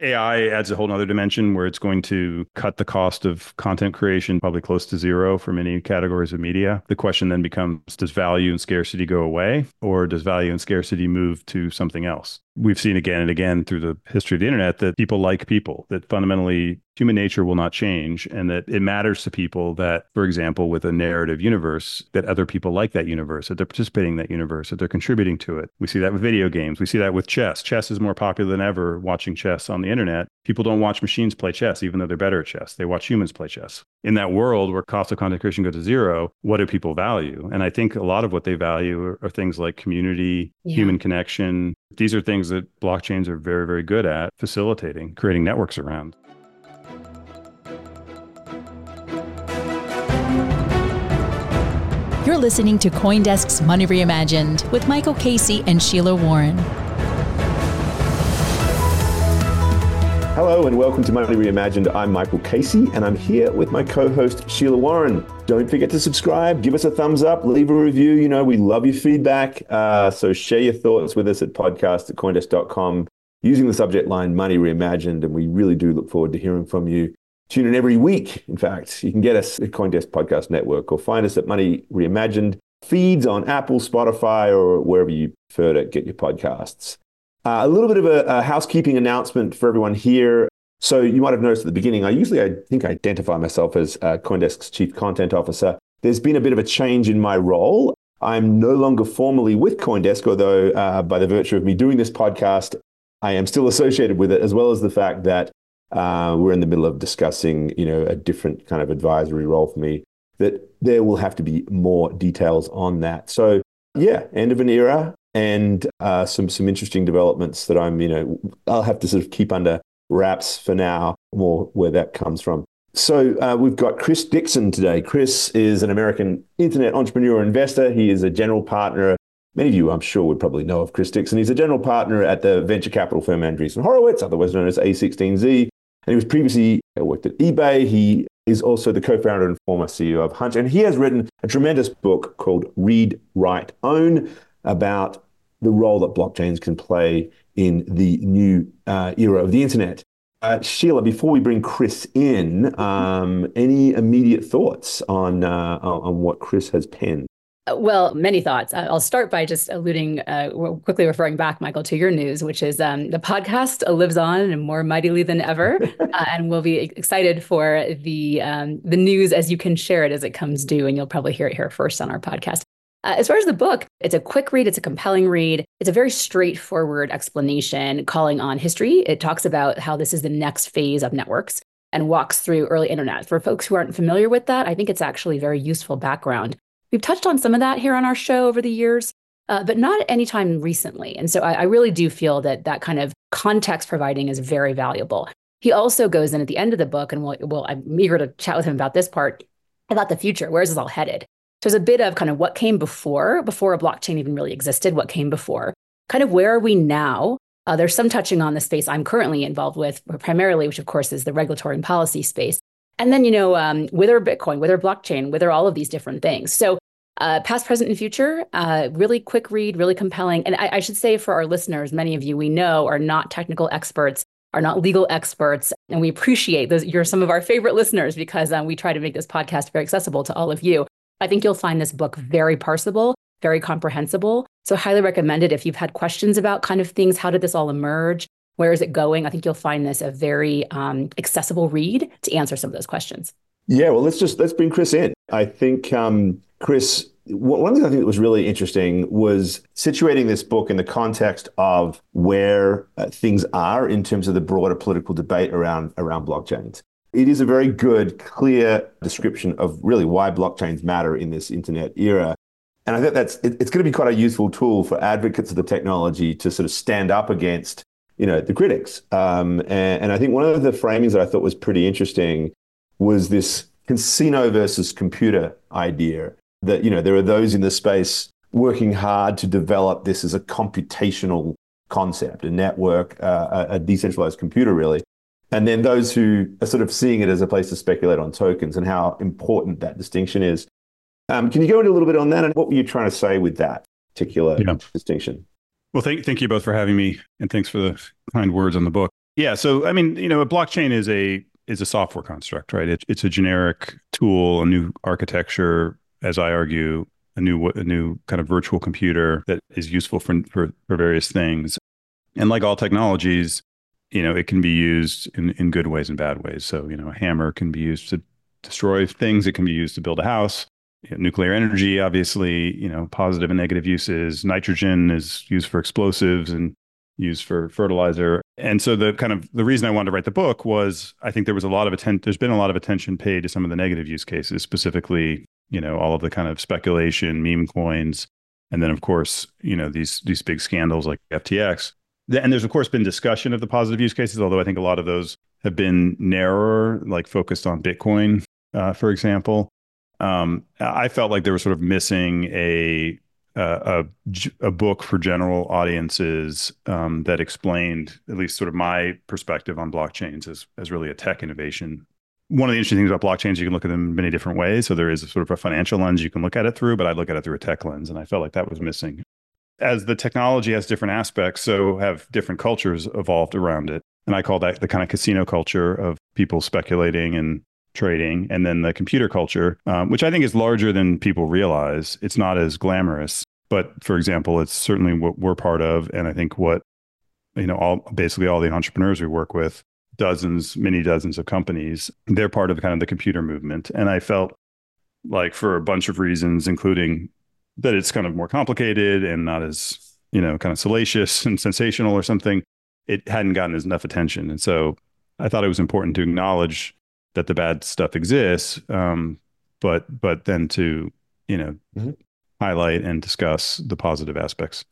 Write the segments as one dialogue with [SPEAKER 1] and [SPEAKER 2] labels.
[SPEAKER 1] AI adds a whole other dimension where it's going to cut the cost of content creation probably close to zero for many categories of media. The question then becomes does value and scarcity go away or does value and scarcity move to something else? We've seen again and again through the history of the internet that people like people, that fundamentally human nature will not change, and that it matters to people that, for example, with a narrative universe, that other people like that universe, that they're participating in that universe, that they're contributing to it. We see that with video games. We see that with chess. Chess is more popular than ever watching chess on the internet. People don't watch machines play chess, even though they're better at chess. They watch humans play chess. In that world where cost of content creation goes to zero, what do people value? And I think a lot of what they value are, are things like community, yeah. human connection. These are things that blockchains are very, very good at facilitating, creating networks around.
[SPEAKER 2] You're listening to Coindesk's Money Reimagined with Michael Casey and Sheila Warren.
[SPEAKER 3] Hello and welcome to Money Reimagined. I'm Michael Casey and I'm here with my co host Sheila Warren. Don't forget to subscribe, give us a thumbs up, leave a review. You know, we love your feedback. Uh, so share your thoughts with us at podcast at coindesk.com using the subject line Money Reimagined. And we really do look forward to hearing from you. Tune in every week. In fact, you can get us at Coindesk Podcast Network or find us at Money Reimagined feeds on Apple, Spotify, or wherever you prefer to get your podcasts. Uh, a little bit of a, a, housekeeping announcement for everyone here. So you might have noticed at the beginning, I usually, I think, I identify myself as uh, Coindesk's Chief Content Officer. There's been a bit of a change in my role. I'm no longer formally with Coindesk, although uh, by the virtue of me doing this podcast, I am still associated with it, as well as the fact that uh, we're in the middle of discussing, you know, a different kind of advisory role for me. That there will have to be more details on that. So, yeah, end of an era, and uh, some some interesting developments that I'm, you know, I'll have to sort of keep under wraps for now. More where that comes from. So uh, we've got Chris Dixon today. Chris is an American internet entrepreneur investor. He is a general partner Many of you, I'm sure, would probably know of Chris Dixon. He's a general partner at the venture capital firm Andreessen Horowitz, otherwise known as A16Z. And he was previously uh, worked at eBay. He is also the co-founder and former CEO of Hunch. And he has written a tremendous book called Read, Write, Own about the role that blockchains can play in the new uh, era of the internet. Uh, Sheila, before we bring Chris in, um, any immediate thoughts on, uh, on what Chris has penned?
[SPEAKER 4] Well, many thoughts. I'll start by just alluding, uh, quickly referring back, Michael, to your news, which is um, the podcast lives on and more mightily than ever, uh, and we'll be excited for the um, the news as you can share it as it comes due, and you'll probably hear it here first on our podcast. Uh, as far as the book, it's a quick read, it's a compelling read, it's a very straightforward explanation calling on history. It talks about how this is the next phase of networks and walks through early internet. For folks who aren't familiar with that, I think it's actually very useful background We've touched on some of that here on our show over the years, uh, but not anytime recently. And so I, I really do feel that that kind of context providing is very valuable. He also goes in at the end of the book, and we'll, well, I'm eager to chat with him about this part about the future. Where is this all headed? There's a bit of kind of what came before, before a blockchain even really existed, what came before, kind of where are we now? Uh, there's some touching on the space I'm currently involved with, primarily, which of course is the regulatory and policy space. And then, you know, um, whether Bitcoin, whether blockchain, whether all of these different things. So, uh, past, present, and future, uh, really quick read, really compelling. And I, I, should say for our listeners, many of you we know are not technical experts, are not legal experts, and we appreciate those. You're some of our favorite listeners because um, we try to make this podcast very accessible to all of you. I think you'll find this book very parsable, very comprehensible. So, highly recommended if you've had questions about kind of things. How did this all emerge? Where is it going? I think you'll find this a very um, accessible read to answer some of those questions.
[SPEAKER 3] Yeah, well, let's just let's bring Chris in. I think um, Chris, one thing I think that was really interesting was situating this book in the context of where uh, things are in terms of the broader political debate around around blockchains. It is a very good, clear description of really why blockchains matter in this internet era. And I think that's it, it's going to be quite a useful tool for advocates of the technology to sort of stand up against you know, the critics. Um, and, and I think one of the framings that I thought was pretty interesting was this casino versus computer idea that, you know, there are those in the space working hard to develop this as a computational concept, a network, uh, a decentralized computer, really. And then those who are sort of seeing it as a place to speculate on tokens and how important that distinction is. Um, can you go into a little bit on that? And what were you trying to say with that particular yeah. distinction?
[SPEAKER 1] Well, thank, thank you both for having me, and thanks for the kind words on the book. Yeah. So I mean, you know, a blockchain is a is a software construct, right? It, it's a generic tool, a new architecture, as I argue, a new a new kind of virtual computer that is useful for for, for various things. And like all technologies, you know, it can be used in, in good ways and bad ways. So, you know, a hammer can be used to destroy things. It can be used to build a house. You know, nuclear energy, obviously, you know, positive and negative uses. Nitrogen is used for explosives and used for fertilizer. And so the kind of the reason I wanted to write the book was I think there was a lot of attention there's been a lot of attention paid to some of the negative use cases, specifically, you know, all of the kind of speculation, meme coins, and then of course, you know, these these big scandals like FTX. And there's of course been discussion of the positive use cases, although I think a lot of those have been narrower, like focused on Bitcoin, uh, for example. Um, I felt like they were sort of missing a a, a book for general audiences um, that explained at least sort of my perspective on blockchains as, as really a tech innovation. One of the interesting things about blockchains, you can look at them in many different ways. So there is a sort of a financial lens you can look at it through, but I look at it through a tech lens, and I felt like that was missing. As the technology has different aspects, so have different cultures evolved around it. And I call that the kind of casino culture of people speculating and trading, and then the computer culture, um, which I think is larger than people realize. It's not as glamorous, but for example, it's certainly what we're part of, and I think what you know, all basically all the entrepreneurs we work with, dozens, many dozens of companies, they're part of kind of the computer movement, and I felt like for a bunch of reasons, including that it's kind of more complicated and not as you know kind of salacious and sensational or something it hadn't gotten enough attention and so i thought it was important to acknowledge that the bad stuff exists, um, but but then to you know mm-hmm. highlight and discuss the positive aspects.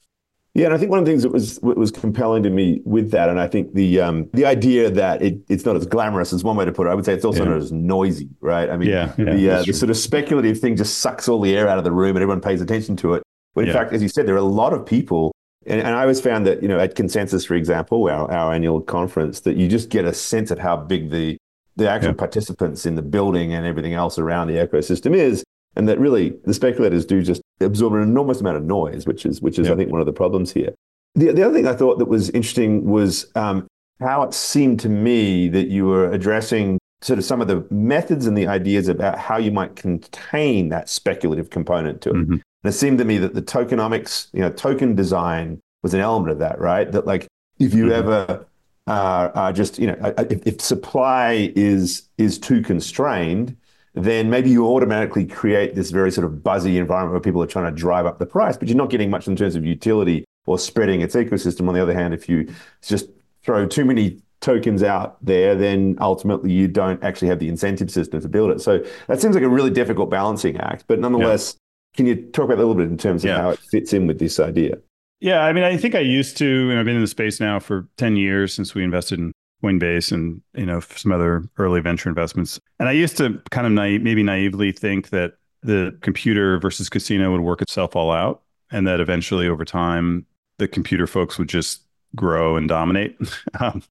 [SPEAKER 3] Yeah, and I think one of the things that was what was compelling to me with that, and I think the um, the idea that it, it's not as glamorous is one way to put it. I would say it's also yeah. not as noisy, right? I mean, yeah, yeah the uh, the sort of speculative thing just sucks all the air out of the room, and everyone pays attention to it. When in fact, as you said, there are a lot of people, and, and I always found that you know at Consensus, for example, our our annual conference, that you just get a sense of how big the the actual participants in the building and everything else around the ecosystem is, and that really the speculators do just absorb an enormous amount of noise, which is which is yeah. I think one of the problems here. The the other thing I thought that was interesting was um, how it seemed to me that you were addressing sort of some of the methods and the ideas about how you might contain that speculative component to it. Mm-hmm. And it seemed to me that the tokenomics, you know, token design was an element of that, right? That like if you mm-hmm. ever are, are just you know if, if supply is is too constrained, then maybe you automatically create this very sort of buzzy environment where people are trying to drive up the price, but you're not getting much in terms of utility or spreading its ecosystem. On the other hand, if you just throw too many tokens out there, then ultimately you don't actually have the incentive system to build it. So that seems like a really difficult balancing act. But nonetheless, yeah. can you talk about that a little bit in terms of yeah. how it fits in with this idea?
[SPEAKER 1] Yeah, I mean, I think I used to, and I've been in the space now for 10 years since we invested in Coinbase and, you know, some other early venture investments. And I used to kind of naive, maybe naively think that the computer versus casino would work itself all out and that eventually over time the computer folks would just grow and dominate. um,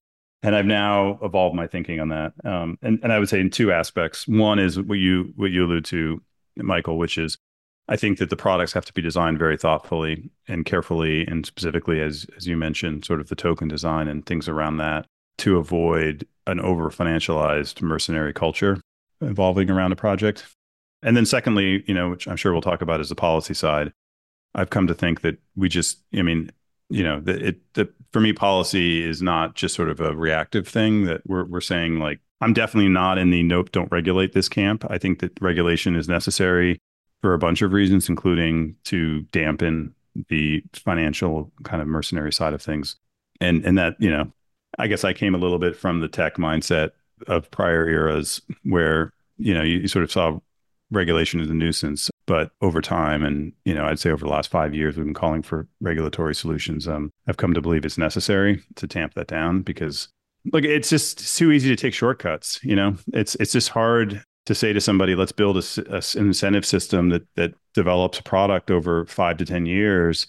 [SPEAKER 1] and I've now evolved my thinking on that. Um, and, and I would say in two aspects. One is what you what you allude to, Michael, which is I think that the products have to be designed very thoughtfully and carefully, and specifically, as as you mentioned, sort of the token design and things around that to avoid an over financialized mercenary culture evolving around a project. And then, secondly, you know, which I'm sure we'll talk about is the policy side. I've come to think that we just, I mean, you know, that it that for me, policy is not just sort of a reactive thing that we're we're saying like I'm definitely not in the nope, don't regulate this camp. I think that regulation is necessary for a bunch of reasons, including to dampen the financial kind of mercenary side of things. And and that, you know, I guess I came a little bit from the tech mindset of prior eras where, you know, you, you sort of saw regulation as a nuisance. But over time, and you know, I'd say over the last five years, we've been calling for regulatory solutions. Um, I've come to believe it's necessary to tamp that down because, look, it's just too easy to take shortcuts. You know, it's it's just hard to say to somebody, let's build a, a, an incentive system that that develops a product over five to ten years,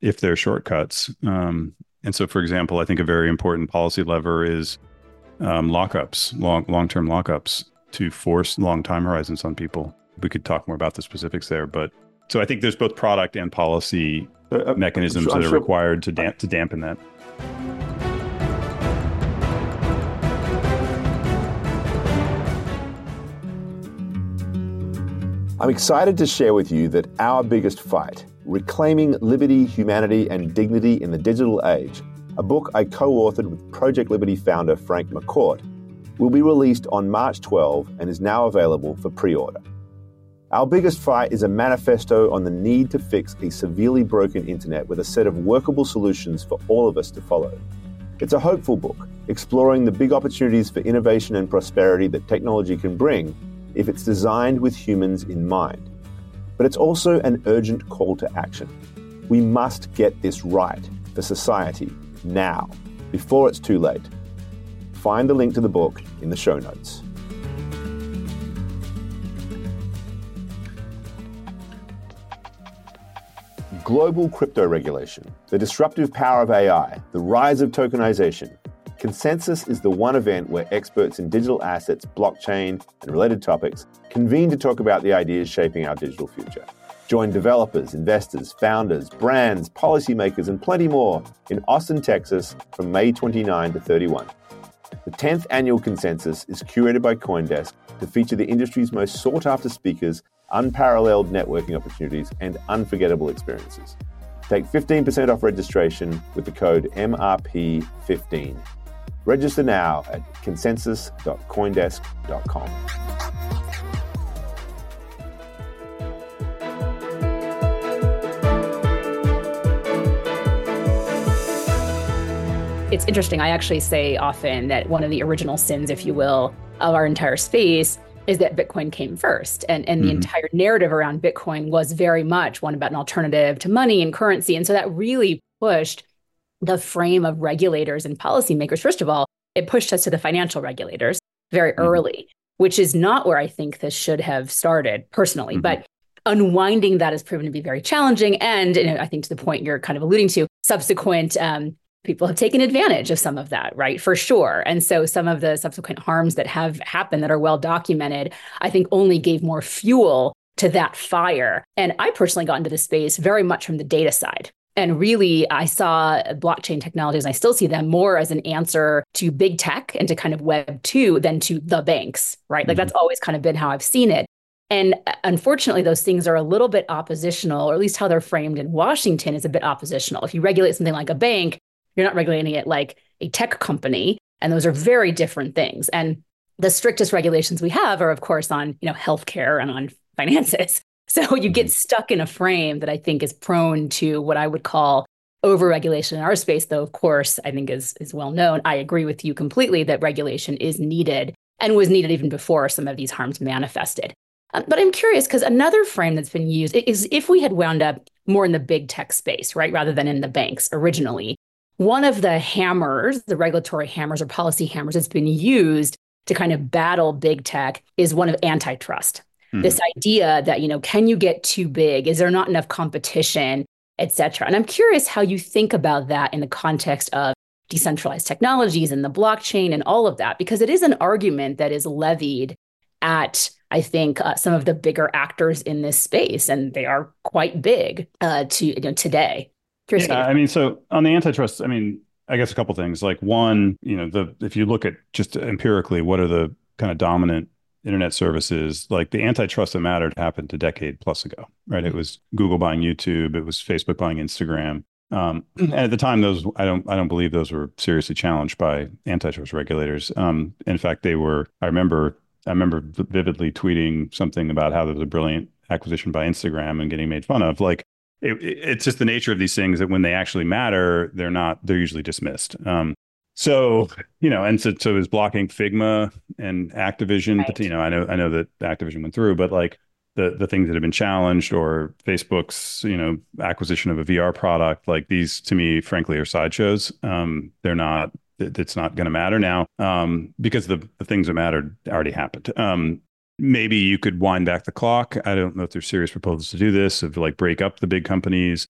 [SPEAKER 1] if there are shortcuts. Um, and so, for example, I think a very important policy lever is um, lockups, long long term lockups, to force long time horizons on people. We could talk more about the specifics there, but so I think there's both product and policy uh, uh mechanisms sure, that are sure. required to damp- to dampen that.
[SPEAKER 3] I'm excited to share with you that our biggest fight Reclaiming Liberty, Humanity, and Dignity in the Digital Age, a book I co authored with Project Liberty founder Frank McCourt, will be released on March 12 and is now available for pre order. Our Biggest Fight is a manifesto on the need to fix a severely broken internet with a set of workable solutions for all of us to follow. It's a hopeful book, exploring the big opportunities for innovation and prosperity that technology can bring if it's designed with humans in mind. But it's also an urgent call to action. We must get this right for society now, before it's too late. Find the link to the book in the show notes. Global crypto regulation, the disruptive power of AI, the rise of tokenization, Consensus is the one event where experts in digital assets, blockchain, and related topics convene to talk about the ideas shaping our digital future. Join developers, investors, founders, brands, policymakers, and plenty more in Austin, Texas from May 29 to 31. The 10th annual consensus is curated by Coindesk to feature the industry's most sought after speakers, unparalleled networking opportunities, and unforgettable experiences. Take 15% off registration with the code MRP15. Register now at consensus.coindesk.com.
[SPEAKER 4] It's interesting. I actually say often that one of the original sins, if you will, of our entire space is that Bitcoin came first. And, and mm-hmm. the entire narrative around Bitcoin was very much one about an alternative to money and currency. And so that really pushed the frame of regulators and policymakers. First of all, it pushed us to the financial regulators very mm-hmm. early, which is not where I think this should have started personally. Mm-hmm. But unwinding that has proven to be very challenging. And, I think to the point you're kind of alluding to, subsequent um, people have taken advantage of some of that, right? For sure. And so some of the subsequent harms that have happened that are well documented, I think only gave more fuel to that fire. And I personally got into the space very much from the data side. And really, I saw blockchain technologies, and I still see them more as an answer to big tech and to kind of Web 2 than to the banks, right? Mm-hmm. Like that's always kind of been how I've seen it. And uh, unfortunately, those things are a little bit oppositional, or at least how they're framed in Washington is a bit oppositional. If you regulate something like a bank, you're not regulating it like a tech company. And those are very different things. And the strictest regulations we have are, of course, on you know healthcare and on finances. So you get mm-hmm. stuck in a frame that I think is prone to what I would call overregulation in our space, though, of course, I think is, is well known. I agree with you completely that regulation is needed and was needed even before some of these harms manifested. Um, but I'm curious because another frame that's been used is if we had wound up more in the big tech space, right, rather than in the banks originally. One of the hammers, the regulatory hammers or policy hammers that's been used to kind of battle big tech is one of antitrust. Mm-hmm. This idea that, you know, can you get too big? Is there not enough competition, et cetera? And I'm curious how you think about that in the context of decentralized technologies and the blockchain and all of that, because it is an argument that is levied at, I think, uh, some of the bigger actors in this space, and they are quite big uh, to you know, today.
[SPEAKER 1] Curious yeah, I mean, so on the antitrust, I mean, I guess a couple things. Like one, you know, the if you look at just empirically, what are the kind of dominant internet services like the antitrust that mattered happened a decade plus ago right? It mm-hmm. was google buying youtube it was facebook buying instagram. Um, and at the time those i don't i don't believe those were seriously challenged by antitrust regulators. Um, in fact they were i remember i remember vividly tweeting something about how there was a brilliant acquisition by instagram and getting made fun of. Like it, it's just the nature of these things that when they actually matter they're not they're usually dismissed. Um, so, you know, and so, so is blocking Figma and Activision, right. but, you know, I know, I know that Activision went through, but like the, the things that have been challenged or Facebook's, you know, acquisition of a VR product, like these to me, frankly, are sideshows. Um, they're not, it's not going to matter now um, because the, the things that mattered already happened. Um, maybe you could wind back the clock. I don't know if there's serious proposals to do this, of like break up the big companies,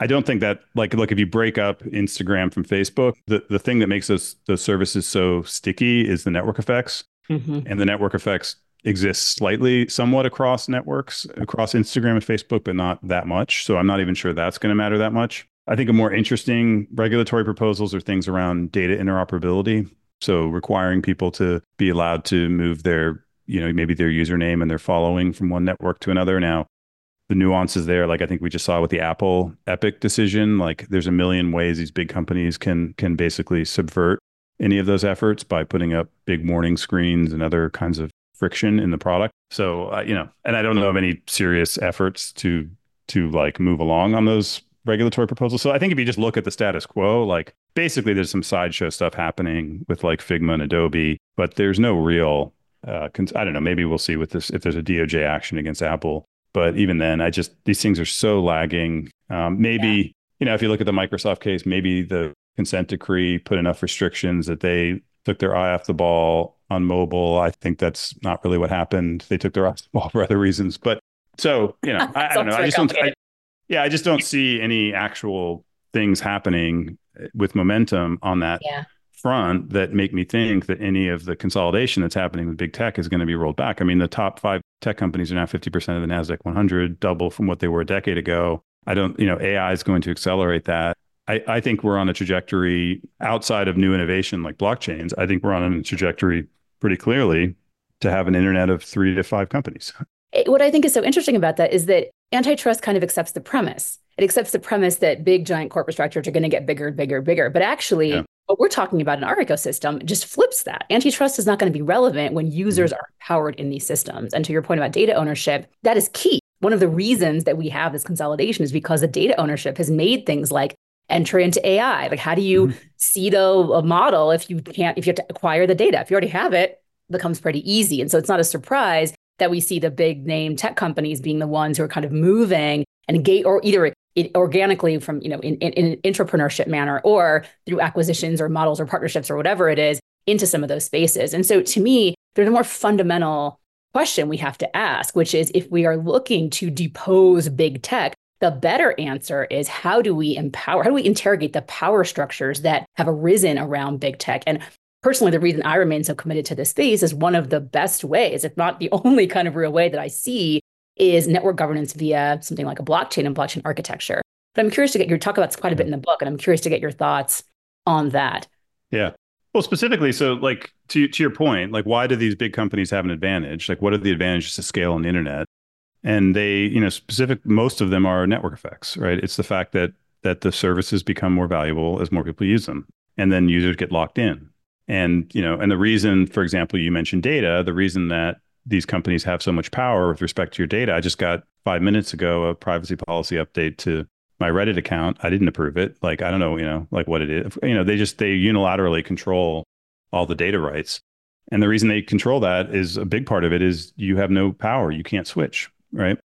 [SPEAKER 1] I don't think that like look if you break up Instagram from Facebook, the, the thing that makes those those services so sticky is the network effects. Mm-hmm. And the network effects exist slightly somewhat across networks, across Instagram and Facebook, but not that much. So I'm not even sure that's going to matter that much. I think a more interesting regulatory proposals are things around data interoperability. So requiring people to be allowed to move their you know, maybe their username and their following from one network to another. Now, the nuances there, like I think we just saw with the Apple Epic decision, like there's a million ways these big companies can can basically subvert any of those efforts by putting up big warning screens and other kinds of friction in the product. So, uh, you know, and I don't know of any serious efforts to to like move along on those regulatory proposals. So I think if you just look at the status quo, like basically there's some sideshow stuff happening with like Figma and Adobe, but there's no real uh, cons- I don't know, maybe we'll see with this if there's a DOJ action against Apple. But even then, I just these things are so lagging. Um, maybe yeah. you know if you look at the Microsoft case, maybe the consent decree put enough restrictions that they took their eye off the ball on mobile. I think that's not really what happened. They took their eye off the ball for other reasons. But so you know, I, I don't know. I just don't. I, yeah, I just don't see any actual things happening with momentum on that yeah. front that make me think that any of the consolidation that's happening with big tech is going to be rolled back. I mean, the top five tech companies are now 50% of the NASDAQ 100, double from what they were a decade ago. I don't, you know, AI is going to accelerate that. I, I think we're on a trajectory outside of new innovation like blockchains. I think we're on a trajectory pretty clearly to have an internet of three to five companies.
[SPEAKER 4] What I think is so interesting about that is that antitrust kind of accepts the premise. It accepts the premise that big giant corporate structures are going to get bigger and bigger and bigger. But actually, yeah. What we're talking about in our ecosystem just flips that. Antitrust is not going to be relevant when users mm-hmm. are empowered in these systems. And to your point about data ownership, that is key. One of the reasons that we have this consolidation is because the data ownership has made things like entry into AI. Like, how do you mm-hmm. seed a, a model if you can't, if you have to acquire the data? If you already have it, it becomes pretty easy. And so it's not a surprise that we see the big name tech companies being the ones who are kind of moving and gate or either it organically from you know in, in, in, an entrepreneurship manner or through acquisitions or models or partnerships or whatever it is into some of those spaces. And so to me there's a more fundamental question we have to ask which is if we are looking to depose big tech the better answer is how do we empower how do we interrogate the power structures that have arisen around big tech? And personally the reason i remain so committed to this space is one of the best ways if not the only kind of real way that i see is network governance via something like a blockchain and blockchain architecture. But I'm curious to get your talk about this quite a bit in the book, and I'm curious to get your thoughts on that.
[SPEAKER 1] Yeah. Well, specifically, so like to to your point, like why do these big companies have an advantage? Like, what are the advantages to scale on the internet? And they, you know, specific most of them are network effects, right? It's the fact that that the services become more valuable as more people use them, and then users get locked in. And you know, and the reason, for example, you mentioned data. The reason that these companies have so much power with respect to your data. I just got five minutes ago a privacy policy update to my Reddit account. I didn't approve it. Like I don't know, you know, like what it is. You know, they just they unilaterally control all the data rights. And the reason they control that is a big part of it is you have no power. You can't switch, right?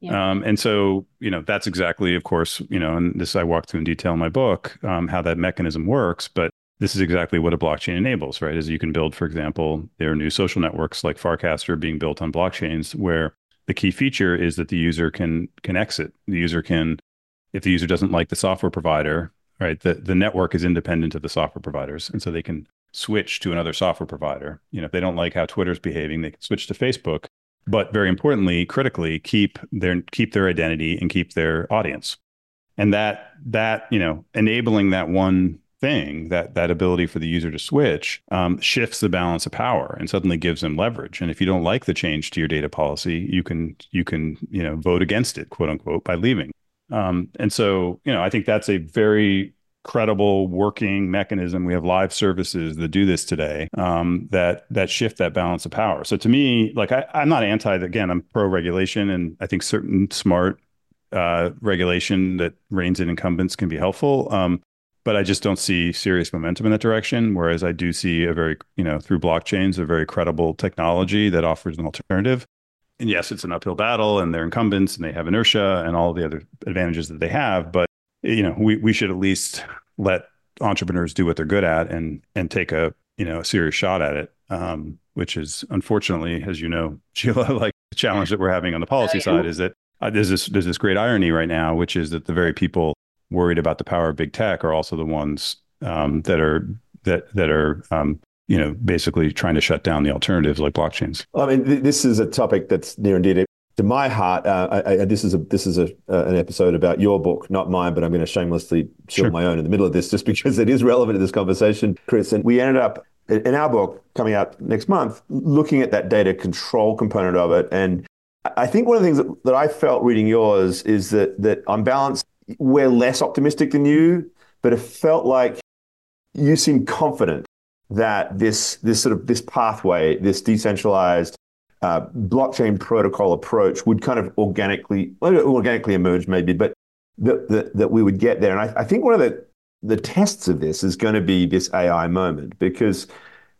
[SPEAKER 1] Yeah. Um, and so, you know, that's exactly, of course, you know, and this I walk through in detail in my book, um, how that mechanism works. But this is exactly what a blockchain enables, right? Is you can build, for example, there are new social networks like Farcaster being built on blockchains where the key feature is that the user can can exit. The user can, if the user doesn't like the software provider, right? The the network is independent of the software providers. And so they can switch to another software provider. You know, if they don't like how Twitter's behaving, they can switch to Facebook. But very importantly, critically, keep their keep their identity and keep their audience. And that that, you know, enabling that one thing that that ability for the user to switch um, shifts the balance of power and suddenly gives them leverage. And if you don't like the change to your data policy you can you can you know vote against it quote unquote by leaving. Um, and so you know i think that's a very credible working mechanism. We have live services that do this today um, that that shift that balance of power. So to me like I, i'm not anti again i'm pro regulation and i think certain smart uh, regulation that reins in incumbents can be helpful. Um, but I just don't see serious momentum in that direction. Whereas I do see a very, you know, through blockchains, a very credible technology that offers an alternative. And yes, it's an uphill battle and they're incumbents and they have inertia and all the other advantages that they have. But, you know, we, we should at least let entrepreneurs do what they're good at and, and take a, you know, a serious shot at it. Um, which is unfortunately, as you know, Sheila, like the challenge that we're having on the policy side is that uh, there's this, there's this great irony right now, which is that the very people worried about the power of big tech are also the ones um, that are that that are um, you know basically trying to shut down the alternatives like blockchains.
[SPEAKER 3] I mean, th- this is a topic that's near and dear to, to my heart. Uh, I, I, this is a this is a, uh, an episode about your book, not mine, but I'm going to shamelessly show sure. my own in the middle of this, just because it is relevant to this conversation, Chris. And we ended up in our book coming out next month, looking at that data control component of it. And I think one of the things that, that I felt reading yours is that that on balance, we're less optimistic than you, but it felt like you seem confident that this this sort of this pathway, this decentralized uh, blockchain protocol approach would kind of organically organically emerge, maybe, but that that, that we would get there. And I, I think one of the the tests of this is going to be this AI moment because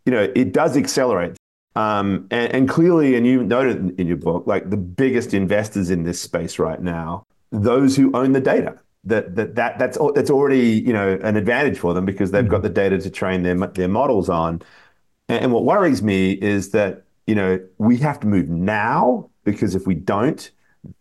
[SPEAKER 3] you know it does accelerate. Um, and, and clearly, and you noted in your book, like the biggest investors in this space right now, those who own the data, that that, that that's that's already you know an advantage for them because they've got mm-hmm. the data to train their their models on. And, and what worries me is that you know we have to move now because if we don't,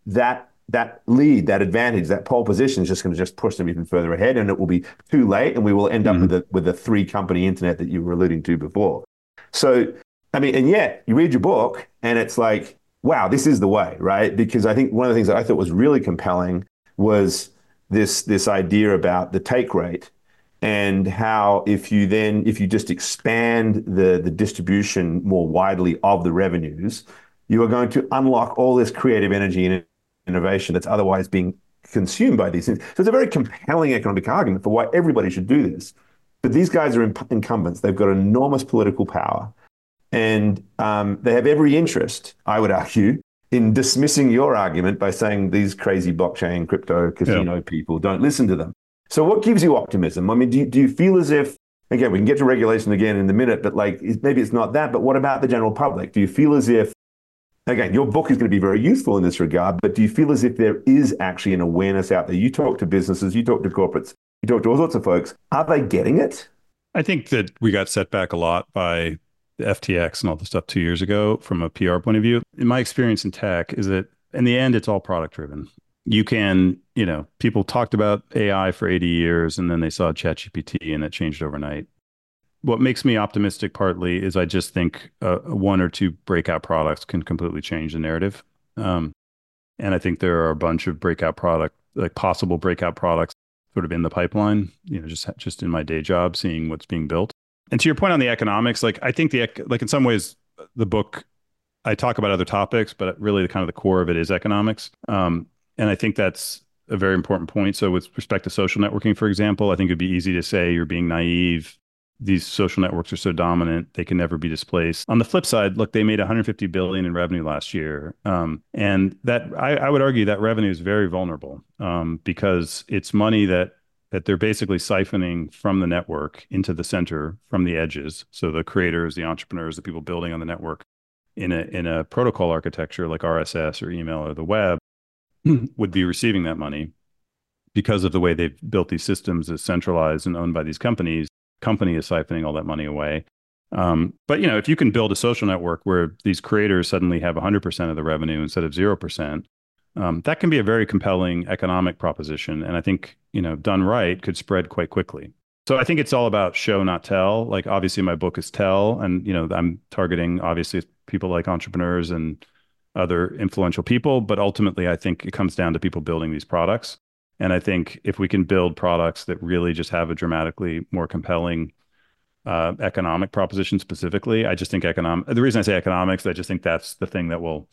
[SPEAKER 3] that that lead, that advantage, that pole position is just going to just push them even further ahead, and it will be too late, and we will end up mm-hmm. with the with the three company internet that you were alluding to before. So, I mean, and yet you read your book, and it's like, wow, this is the way, right? Because I think one of the things that I thought was really compelling was this this idea about the take rate and how if you then if you just expand the the distribution more widely of the revenues you are going to unlock all this creative energy and innovation that's otherwise being consumed by these things. So it's a very compelling economic argument for why everybody should do this. But these guys are incumbents. They've got enormous political power and um, they have every interest i would argue in dismissing your argument by saying these crazy blockchain crypto casino yeah. people don't listen to them. So what gives you optimism? I mean, do you, do you feel as if again we can get to regulation again in a minute, but like maybe it's not that. But what about the general public? Do you feel as if again your book is going to be very useful in this regard, but do you feel as if there is actually an awareness out there? You talk to businesses, you talk to corporates, you talk to all sorts of folks. Are they getting it?
[SPEAKER 1] I think that we got set back a lot by the FTX and all the stuff two years ago from a PR point of view. In my experience in tech, is that in the end, it's all product driven. You can, you know, people talked about AI for 80 years and then they saw ChatGPT and it changed overnight. What makes me optimistic partly is I just think uh, one or two breakout products can completely change the narrative. Um, and I think there are a bunch of breakout product, like possible breakout products sort of in the pipeline, you know, just just in my day job, seeing what's being built. And to your point on the economics, like I think the like in some ways the book I talk about other topics, but really the kind of the core of it is economics. Um, and I think that's a very important point. So with respect to social networking, for example, I think it'd be easy to say you're being naive. These social networks are so dominant; they can never be displaced. On the flip side, look, they made 150 billion in revenue last year, um, and that I, I, would argue that revenue is very vulnerable um, because it's money that that they're basically siphoning from the network into the center from the edges. So the creators, the entrepreneurs, the people building on the network in a in a protocol architecture like RSS or email or the web would be receiving that money because of the way they've built these systems as centralized and owned by these companies. Company is siphoning all that money away. Um, but you know, if you can build a social network where these creators suddenly have 100% of the revenue instead of 0%, um, that can be a very compelling economic proposition. And I think, you know, done right could spread quite quickly. So I think it's all about show, not tell. Like obviously my book is tell. And, you know, I'm targeting obviously people like entrepreneurs and other influential people. But ultimately, I think it comes down to people building these products. And I think if we can build products that really just have a dramatically more compelling uh, economic proposition specifically, I just think economic. The reason I say economics, I just think that's the thing that will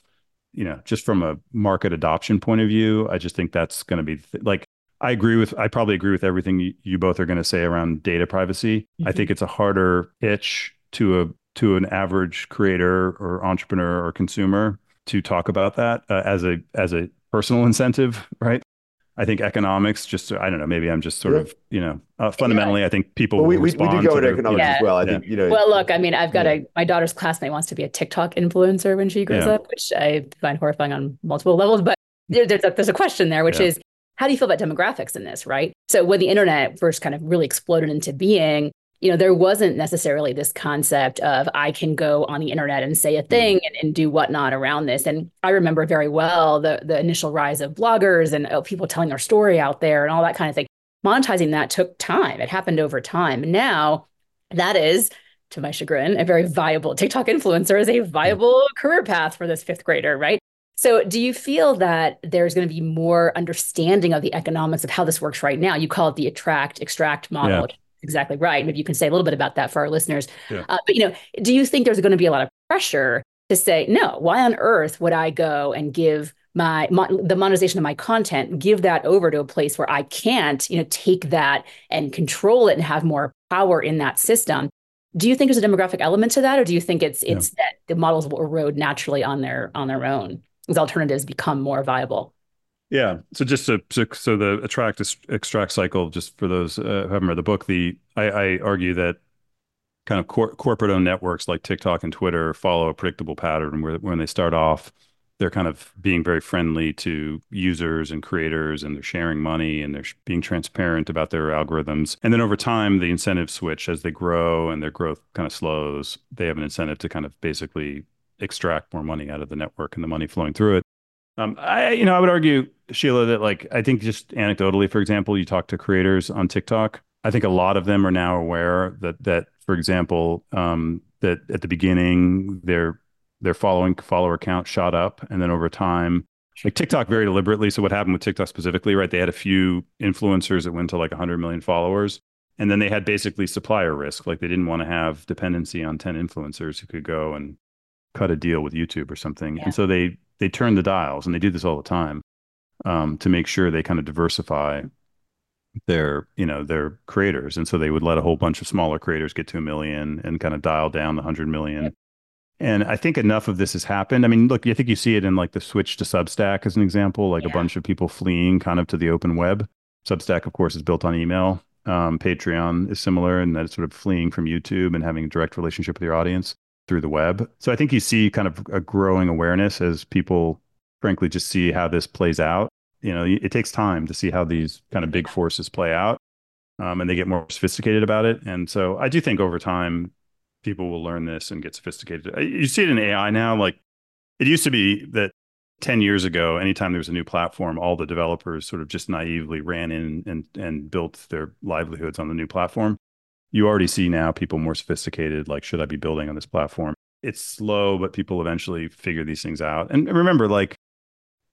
[SPEAKER 1] you know, just from a market adoption point of view, I just think that's going to be th- like I agree with I probably agree with everything you, you both are going to say around data privacy. Mm-hmm. I think it's a harder pitch to a to an average creator or entrepreneur or consumer to talk about that uh, as a as a personal incentive, right? I think economics, just I don't know, maybe I'm just sort yeah. of, you know, uh, fundamentally, I think people.
[SPEAKER 3] Well, we, we, we do go into economics yeah. as well. I yeah. think, you know.
[SPEAKER 4] Well, look, I mean, I've got a, my daughter's classmate wants to be a TikTok influencer when she grows up, which I find horrifying on multiple levels. But there's a, there's a question there, which is, how do you feel about demographics in this, right? So when the internet first kind of really exploded into being, you know, there wasn't necessarily this concept of I can go on the internet and say a mm-hmm. thing and, and do whatnot around this. And I remember very well the the initial rise of bloggers and oh, people telling their story out there and all that kind of thing. Monetizing that took time. It happened over time. Now that is, to my chagrin, a very viable TikTok influencer is a mm-hmm. viable career path for this fifth grader, right? So, do you feel that there's going to be more understanding of the economics of how this works right now? You call it the attract extract model. Yeah exactly right. Maybe you can say a little bit about that for our listeners. Yeah. Uh, but you know, do you think there's going to be a lot of pressure to say, no, why on earth would I go and give my, my, the monetization of my content, give that over to a place where I can't, you know, take that and control it and have more power in that system? Do you think there's a demographic element to that, or do you think it's it's yeah. that the models will erode naturally on their on their own as alternatives become more viable?
[SPEAKER 1] Yeah. So just to, so, so the attract extract cycle, just for those uh, who haven't read the book, the I, I argue that kind of cor- corporate owned networks like TikTok and Twitter follow a predictable pattern where when they start off, they're kind of being very friendly to users and creators and they're sharing money and they're being transparent about their algorithms. And then over time, the incentives switch as they grow and their growth kind of slows. They have an incentive to kind of basically extract more money out of the network and the money flowing through it. Um, I, you know, I would argue, Sheila, that like I think just anecdotally, for example, you talk to creators on TikTok. I think a lot of them are now aware that that, for example, um, that at the beginning their their following follower count shot up, and then over time, like TikTok very deliberately. So what happened with TikTok specifically, right? They had a few influencers that went to like 100 million followers, and then they had basically supplier risk. Like they didn't want to have dependency on 10 influencers who could go and cut a deal with YouTube or something. Yeah. And so they they turn the dials, and they do this all the time um, to make sure they kind of diversify their you know their creators. And so they would let a whole bunch of smaller creators get to a million and kind of dial down the hundred million. Yep. And I think enough of this has happened. I mean, look, I think you see it in like the switch to Substack as an example, like yeah. a bunch of people fleeing kind of to the open web. Substack, of course, is built on email. Um, Patreon is similar in that it's sort of fleeing from YouTube and having a direct relationship with your audience through the web. So I think you see kind of a growing awareness as people, frankly, just see how this plays out. You know, it takes time to see how these kind of big forces play out, um, and they get more sophisticated about it. And so I do think over time, people will learn this and get sophisticated. You see it in AI now. Like it used to be that 10 years ago, anytime there was a new platform, all the developers sort of just naively ran in and, and built their livelihoods on the new platform you already see now people more sophisticated like should i be building on this platform? It's slow but people eventually figure these things out. And remember like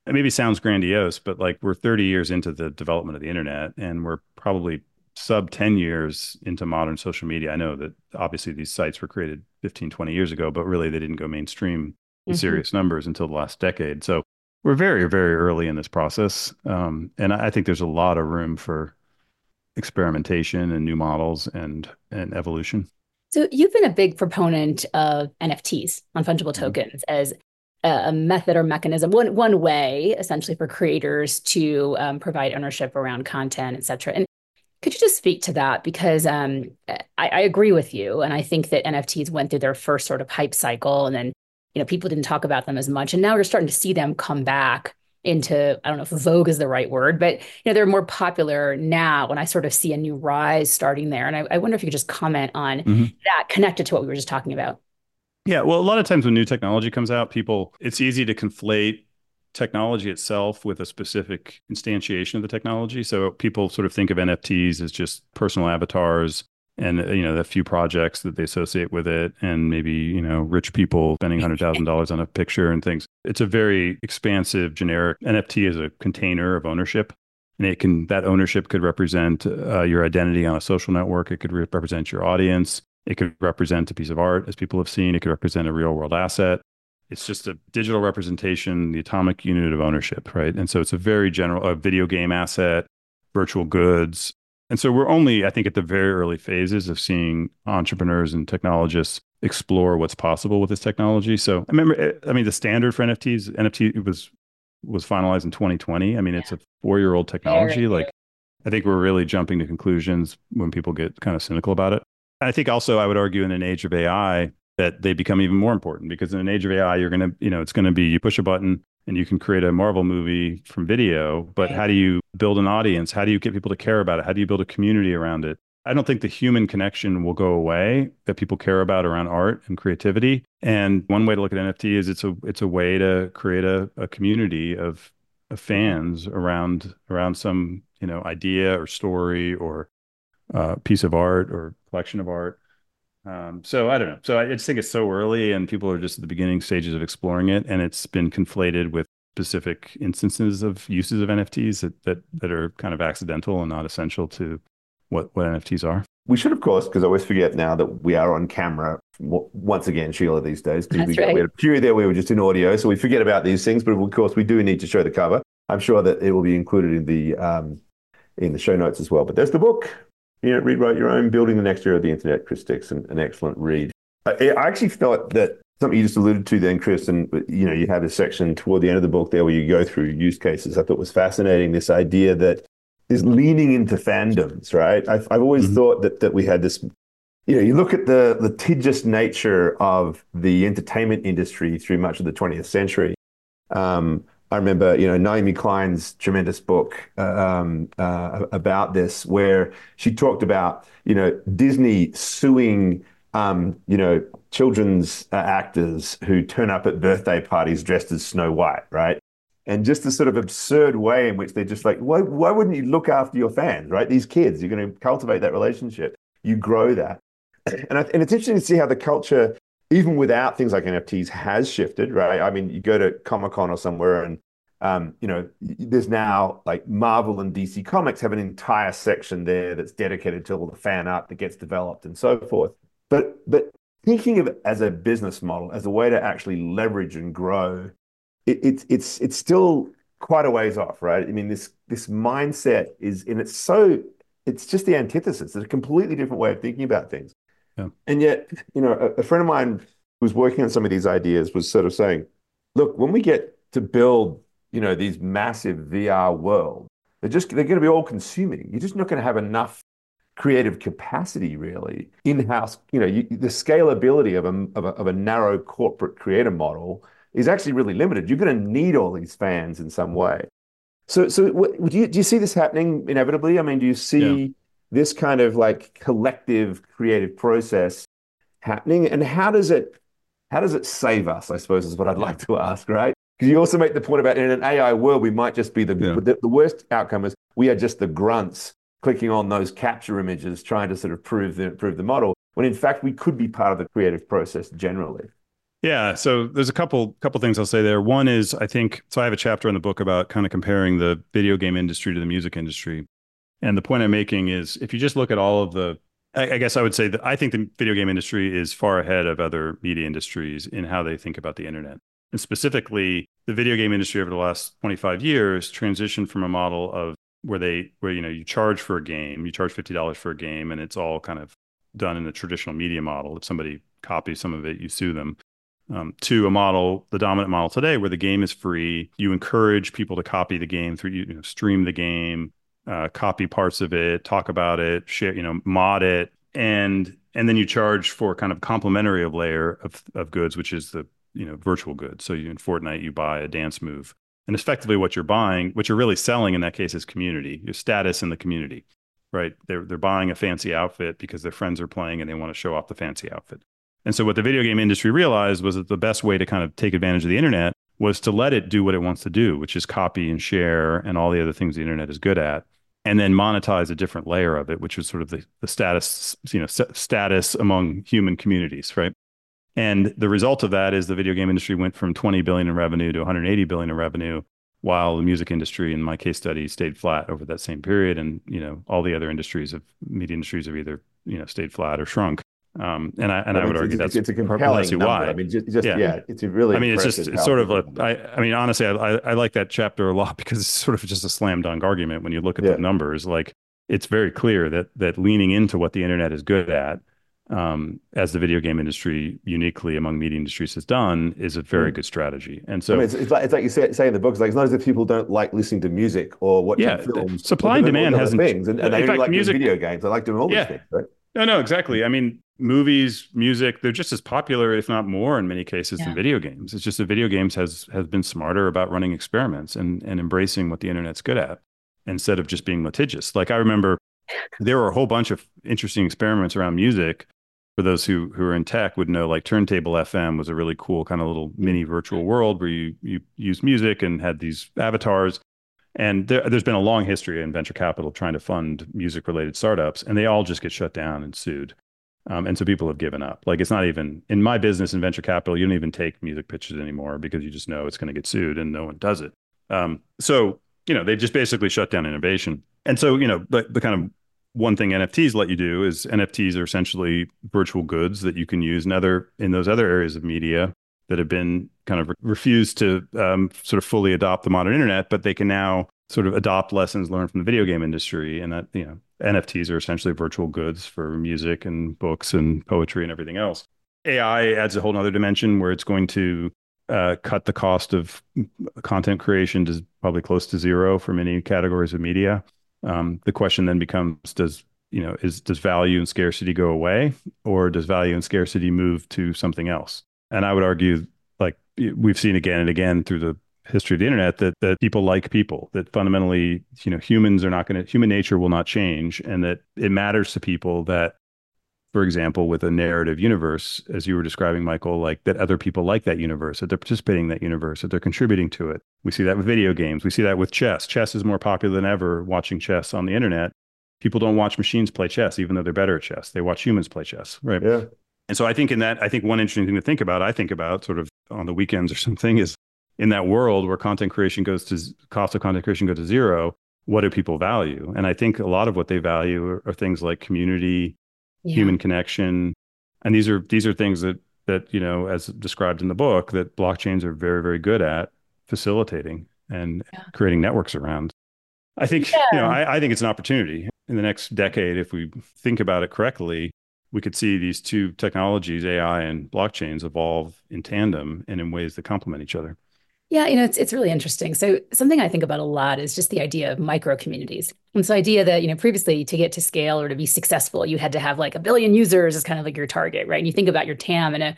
[SPEAKER 1] it maybe sounds grandiose but like we're 30 years into the development of the internet and we're probably sub 10 years into modern social media. I know that obviously these sites were created 15 20 years ago but really they didn't go mainstream in mm-hmm. serious numbers until the last decade. So we're very very early in this process um, and i think there's a lot of room for experimentation and new models and and evolution.
[SPEAKER 4] So you've been a big proponent of NFTs, non-fungible mm-hmm. tokens, as a method or mechanism, one one way essentially for creators to um, provide ownership around content, et cetera. And could you just speak to that? Because um, I, I agree with you, and I think that NFTs went through their first sort of hype cycle, and then you know people didn't talk about them as much, and now we're starting to see them come back into I don't know if vogue is the right word, but you know they're more popular now, and I sort of see a new rise starting there. And I, I wonder if you could just comment on mm-hmm. that connected to what we were just talking about.
[SPEAKER 1] Yeah, well, a lot of times when new technology comes out, people it's easy to conflate technology itself with a specific instantiation of the technology. So people sort of think of NFTs as just personal avatars and you know the few projects that they associate with it and maybe you know rich people spending $100000 on a picture and things. It's a very expansive generic nft is a container of ownership and it can that ownership could represent uh, your identity on a social network. It could re- represent your audience. It could represent a piece of art as people have seen. It could represent a real world asset. It's just a digital representation the atomic unit of ownership right? And so it's a very general a video game asset virtual goods and so we're only, I think, at the very early phases of seeing entrepreneurs and technologists explore what's possible with this technology. So I remember, eh, I mean, the standard for NFTs, NFT was was finalized in 2020. I mean, yeah. it's a four year old technology. Like, I think we're really jumping to conclusions when people get kind of cynical about it. I think also, I would argue in an age of AI that they become even more important because in an age of AI, you're going to, you know, it's going to be you push a button, and you can create a Marvel movie from video, but how do you build an audience? How do you get people to care about it? How do you build a community around it? I don't think the human connection will go away that people care about around art and creativity. And one way to look at NFT is it's a it's a way to create a, a community of, of fans around around some you know idea or story or uh, piece of art or collection of art. Um, so I don't know. So I just think it's so early, and people are just at the beginning stages of exploring it, and it's been conflated with specific instances of uses of NFTs that that that are kind of accidental and not essential to what what NFTs are.
[SPEAKER 3] we should, of course, because I always forget now that we are on camera once again, Sheila, these days.
[SPEAKER 4] That's
[SPEAKER 3] we,
[SPEAKER 4] right.
[SPEAKER 3] we had a period there where we were just in audio, so we forget about these things. But of course, we do need to show the cover. I'm sure that it will be included in the um, in the show notes as well. But there's the book. You know, read, write your own, building the next era of the internet. Chris Dixon, an excellent read. I, I actually thought that something you just alluded to then, Chris, and you know, you have a section toward the end of the book there where you go through use cases. I thought was fascinating. This idea that is leaning into fandoms, right? I've, I've always mm-hmm. thought that that we had this. You know, you look at the litigious nature of the entertainment industry through much of the 20th century. Um, I remember, you know, Naomi Klein's tremendous book uh, um, uh, about this, where she talked about, you know, Disney suing, um, you know, children's uh, actors who turn up at birthday parties dressed as Snow White, right? and just the sort of absurd way in which they're just like, why, why wouldn't you look after your fans, right? These kids, you're going to cultivate that relationship. You grow that. And, I, and it's interesting to see how the culture, even without things like NFTs, has shifted, right? I mean, you go to Comic Con or somewhere and, Um, you know, there's now like Marvel and DC Comics have an entire section there that's dedicated to all the fan art that gets developed and so forth. But, but thinking of it as a business model, as a way to actually leverage and grow it, it's it's it's still quite a ways off, right? I mean, this this mindset is, and it's so it's just the antithesis. It's a completely different way of thinking about things. Yeah. And yet, you know, a, a friend of mine who was working on some of these ideas was sort of saying, look, when we get to build, you know, these massive VR worlds, they're just they're going to be all consuming. You're just not going to have enough creative capacity really in-house you know you, the scalability of a, of a, of a narrow corporate creator model is actually really limited. You're going to need all these fans in some way. So, so what, do you do you see this happening inevitably? I mean, do you see yeah. this kind of like collective creative process happening, and how does it how does it save us? I suppose is what I'd like to ask, right? Because you also make the point about in an AI world, we might just be the, yeah. the the worst outcome is we are just the grunts clicking on those CAPTCHA images, trying to sort of prove the prove the model. When in fact we could be part of the creative process generally.
[SPEAKER 1] Yeah, so there's a couple couple things I'll say there. One is I think so I have a chapter in the book about kind of comparing the video game industry to the music industry. And the point I'm making is if you just look at all of the I, I guess I would say that I think the video game industry is far ahead of other media industries in how they think about the internet. And specifically, the video game industry over the last 25 years transitioned from a model of where they where you know you charge for a game, you charge $50 for a game and it's all kind of done in a traditional media model. If somebody copies some of it, you sue them um, to a model, the dominant model today, where the game is free. You encourage people to copy the game through you know, stream the game, uh, copy parts of it, talk about it, share, you know, mod it, and and then you charge for kind of complementary of layer of of goods, which is the you know virtual goods. So you, in Fortnite, you buy a dance move, and effectively what you're buying, what you're really selling in that case is community, your status in the community, right? They're they're buying a fancy outfit because their friends are playing and they want to show off the fancy outfit. And so what the video game industry realized was that the best way to kind of take advantage of the internet was to let it do what it wants to do, which is copy and share and all the other things the internet is good at, and then monetize a different layer of it, which was sort of the, the status, you know, st- status among human communities, right? And the result of that is the video game industry went from 20 billion in revenue to 180 billion in revenue, while the music industry, in my case study, stayed flat over that same period. And you know, all the other industries of media industries have either you know stayed flat or shrunk. Um, and I and I, I would argue that's
[SPEAKER 3] it's a compelling number.
[SPEAKER 1] why.
[SPEAKER 3] I mean, just, just yeah. yeah. it's a really.
[SPEAKER 1] I mean, it's just it's sort of a. I, I mean, honestly, I, I like that chapter a lot because it's sort of just a slam dunk argument when you look at yeah. the numbers. Like, it's very clear that that leaning into what the internet is good at, um, as the video game industry uniquely among media industries has done, is a very mm. good strategy. And so,
[SPEAKER 3] I mean, it's, it's, like it's like you say, say in the book, it's like it's not as if people don't like listening to music or watching yeah, films.
[SPEAKER 1] Supply and demand hasn't
[SPEAKER 3] things, and, and they fact, like music, video games. They like doing all yeah. these things, right?
[SPEAKER 1] No, no, exactly. I mean, movies, music, they're just as popular, if not more, in many cases yeah. than video games. It's just that video games has has been smarter about running experiments and and embracing what the internet's good at instead of just being litigious. Like I remember there were a whole bunch of interesting experiments around music. For those who who are in tech would know like Turntable FM was a really cool kind of little mini virtual world where you you use music and had these avatars and there, has been a long history in venture capital trying to fund music related startups, and they all just get shut down and sued. Um, and so people have given up. Like it's not even in my business in venture capital, you don't even take music pitches anymore because you just know it's going to get sued and no one does it. Um, so, you know, they just basically shut down innovation. And so, you know, the, the kind of one thing NFTs let you do is NFTs are essentially virtual goods that you can use in other in those other areas of media that have been kind of re- refused to um, sort of fully adopt the modern internet, but they can now sort of adopt lessons learned from the video game industry, and that you know NFTs are essentially virtual goods for music and books and poetry and everything else. AI adds a whole other dimension where it's going to uh, cut the cost of content creation to probably close to zero for many categories of media. Um, the question then becomes: Does you know is does value and scarcity go away, or does value and scarcity move to something else? And I would argue, like we've seen again and again through the history of the internet, that that people like people. That fundamentally, you know, humans are not going to human nature will not change, and that it matters to people that for example, with a narrative universe, as you were describing, Michael, like that other people like that universe, that they're participating in that universe, that they're contributing to it. We see that with video games. We see that with chess. Chess is more popular than ever watching chess on the internet. People don't watch machines play chess, even though they're better at chess. They watch humans play chess, right?
[SPEAKER 3] Yeah.
[SPEAKER 1] And so I think in that, I think one interesting thing to think about, I think about sort of on the weekends or something is in that world where content creation goes to cost of content creation goes to zero, what do people value? And I think a lot of what they value are, are things like community, yeah. human connection and these are these are things that that you know as described in the book that blockchains are very very good at facilitating and yeah. creating networks around i think yeah. you know I, I think it's an opportunity in the next decade if we think about it correctly we could see these two technologies ai and blockchains evolve in tandem and in ways that complement each other
[SPEAKER 4] yeah, you know, it's it's really interesting. So something I think about a lot is just the idea of micro communities. And so idea that, you know, previously to get to scale or to be successful, you had to have like a billion users as kind of like your target, right? And you think about your TAM in a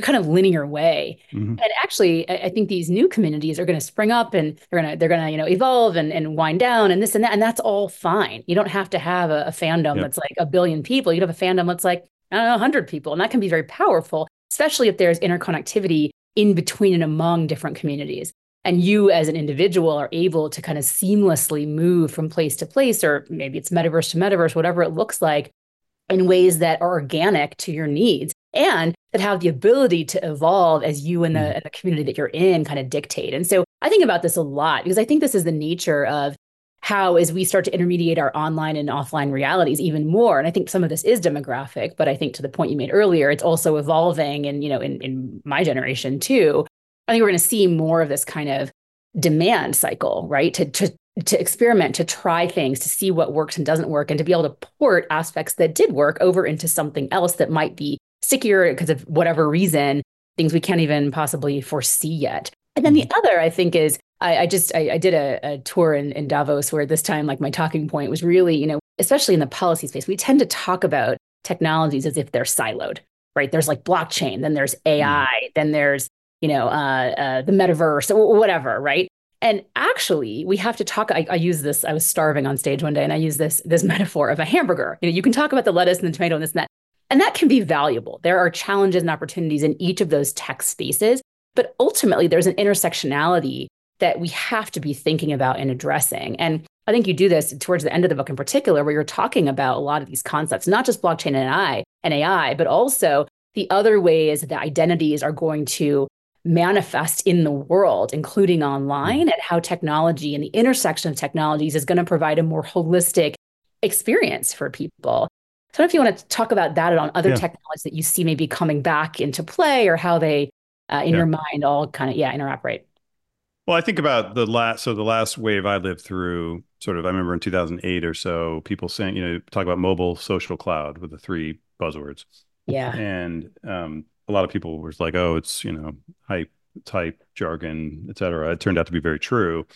[SPEAKER 4] kind of linear way. Mm-hmm. And actually, I, I, think these new communities are going to spring up and they're going to they're going to, you know, evolve and, and wind down and this and that. And that's all fine. You don't have to have a, a fandom yep. that's like a billion people. You'd have a fandom that's like, I don't know, 100 people. And that can be very powerful, especially if there's interconnectivity in between and among different communities. And you as an individual are able to kind of seamlessly move from place to place, or maybe it's metaverse to metaverse, whatever it looks like, in ways that are organic to your needs and that have the ability to evolve as you and the, mm. the community that you're in kind of dictate. And so I think about this a lot because I think this is the nature of how as we start to intermediate our online and offline realities even more. And i think some of this is demographic but i think to the point you made earlier it's also evolving and you know in, in my generation too i think we're going to see more of this kind of demand cycle right? To, to to experiment to try things to see what works and doesn't work and to be able to port aspects that did work over into something else that might be stickier because of whatever reason things we can't even possibly foresee yet. And then the mm-hmm. other i think is I, I just I, I did a, a tour in, in Davos where this time like my talking point was really you know especially in the policy space we tend to talk about technologies as if they're siloed right? There's like blockchain then there's AI mm. then there's you know uh, uh, the metaverse or whatever right? And actually we have to talk I, I use this I was starving on stage one day and I use this this metaphor of a hamburger. You know you can talk about the lettuce and the tomato and this and that and that can be valuable. There are challenges and opportunities in each of those tech spaces but ultimately there's an intersectionality that we have to be thinking about and addressing. And I think you do this towards the end of the book in particular, where you're talking about a lot of these concepts, not just blockchain and AI and AI, but also the other ways that identities are going to manifest in the world, including online, and how technology and the intersection of technologies is going to provide a more holistic experience for people. So I don't know if you want to talk about that and on other yeah. technologies that you see maybe coming back into play or how they, uh, in yeah. your mind, all kind of, yeah, interoperate.
[SPEAKER 1] Well, I think about the last, so the last wave I lived through, sort of, I remember in 2008 or so, people saying, you know, talk about mobile social cloud with the three buzzwords.
[SPEAKER 4] Yeah.
[SPEAKER 1] And um, a lot of people were like, oh, it's, you know, hype, type, jargon, et cetera. It turned out to be very true.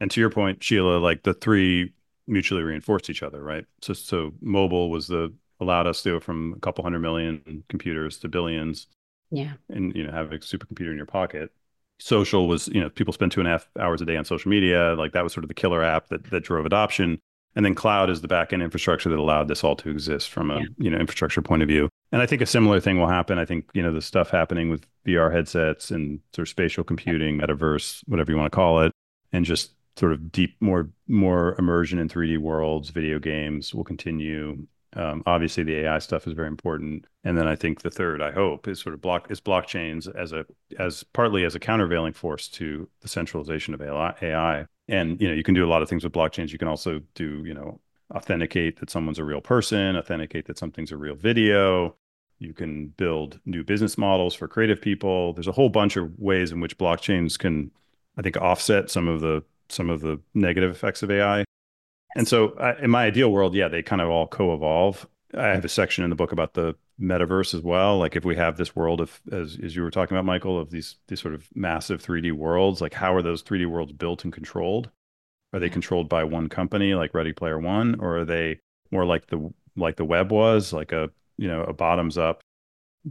[SPEAKER 1] And to your point, Sheila, like the three mutually reinforced each other, right? So, so mobile was the, allowed us to go from a couple hundred million computers to billions.
[SPEAKER 4] Yeah.
[SPEAKER 1] And, you know, have a supercomputer in your pocket social was you know people spend two and a half hours a day on social media like that was sort of the killer app that that drove adoption. And then cloud is the backend infrastructure that allowed this all to exist from a yeah. you know infrastructure point of view. And i think a similar thing will happen. I think you know the stuff happening with vr headsets and sort of spatial computing metaverse whatever you want to call it and just sort of deep more more immersion in 3d worlds video games will continue um, obviously, the AI stuff is very important, and then I think the third, I hope, is sort of block is blockchains as a as partly as a countervailing force to the centralization of AI. And you know, you can do a lot of things with blockchains. You can also do you know authenticate that someone's a real person, authenticate that something's a real video. You can build new business models for creative people. There's a whole bunch of ways in which blockchains can, I think, offset some of the some of the negative effects of AI. And so, uh, in my ideal world, yeah, they kind of all co-evolve. I have a section in the book about the metaverse as well. Like if we have this world of, as as you were talking about, Michael, of these these sort of massive 3D worlds, like how are those 3D worlds built and controlled? Are they controlled by one company like Ready Player One, or are they more like the like the web was, like a you know a bottoms up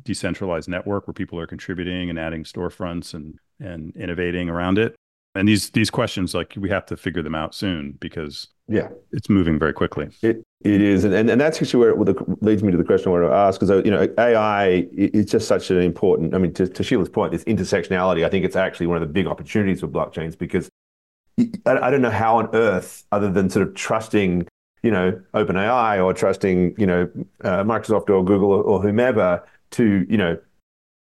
[SPEAKER 1] decentralized network where people are contributing and adding storefronts and and innovating around it? And these these questions, like we have to figure them out soon because
[SPEAKER 3] yeah,
[SPEAKER 1] it's moving very quickly.
[SPEAKER 3] It it is, and and, and that's actually where it leads me to the question I want to ask because you know AI is just such an important. I mean, to, to Sheila's point, this intersectionality. I think it's actually one of the big opportunities for blockchains because I, I don't know how on earth, other than sort of trusting, you know, OpenAI or trusting, you know, uh, Microsoft or Google or, or whomever to, you know,